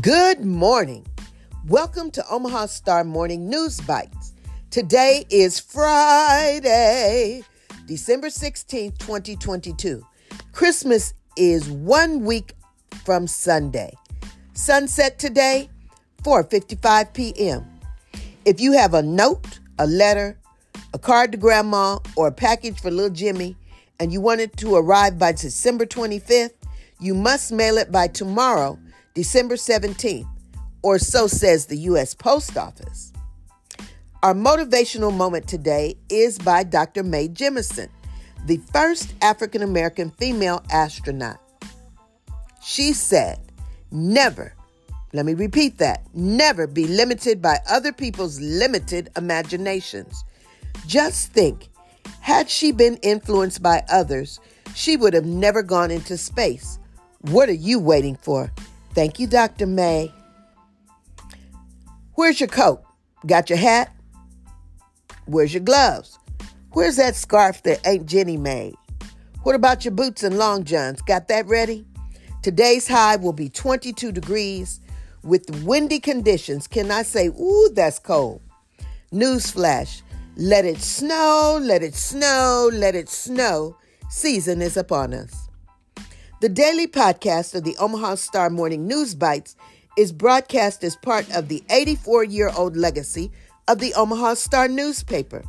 Good morning. Welcome to Omaha Star Morning News Bytes. Today is Friday, December 16th, 2022. Christmas is one week from Sunday. Sunset today, 4:55 p.m. If you have a note, a letter, a card to grandma, or a package for little Jimmy and you want it to arrive by December 25th, you must mail it by tomorrow December 17th, or so says the U.S. Post Office. Our motivational moment today is by Dr. Mae Jemison, the first African American female astronaut. She said, Never, let me repeat that, never be limited by other people's limited imaginations. Just think, had she been influenced by others, she would have never gone into space. What are you waiting for? Thank you, Dr. Mae. Where's your coat? Got your hat? Where's your gloves? Where's that scarf that Aunt Jenny made? What about your boots and long johns? Got that ready? Today's high will be 22 degrees with windy conditions. Can I say, ooh, that's cold? Newsflash let it snow, let it snow, let it snow. Season is upon us. The daily podcast of the Omaha Star Morning News Bytes is broadcast as part of the 84 year old legacy of the Omaha Star newspaper.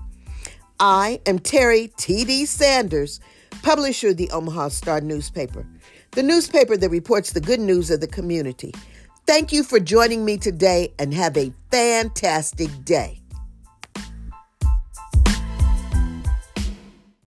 I am Terry T.D. Sanders, publisher of the Omaha Star newspaper, the newspaper that reports the good news of the community. Thank you for joining me today and have a fantastic day.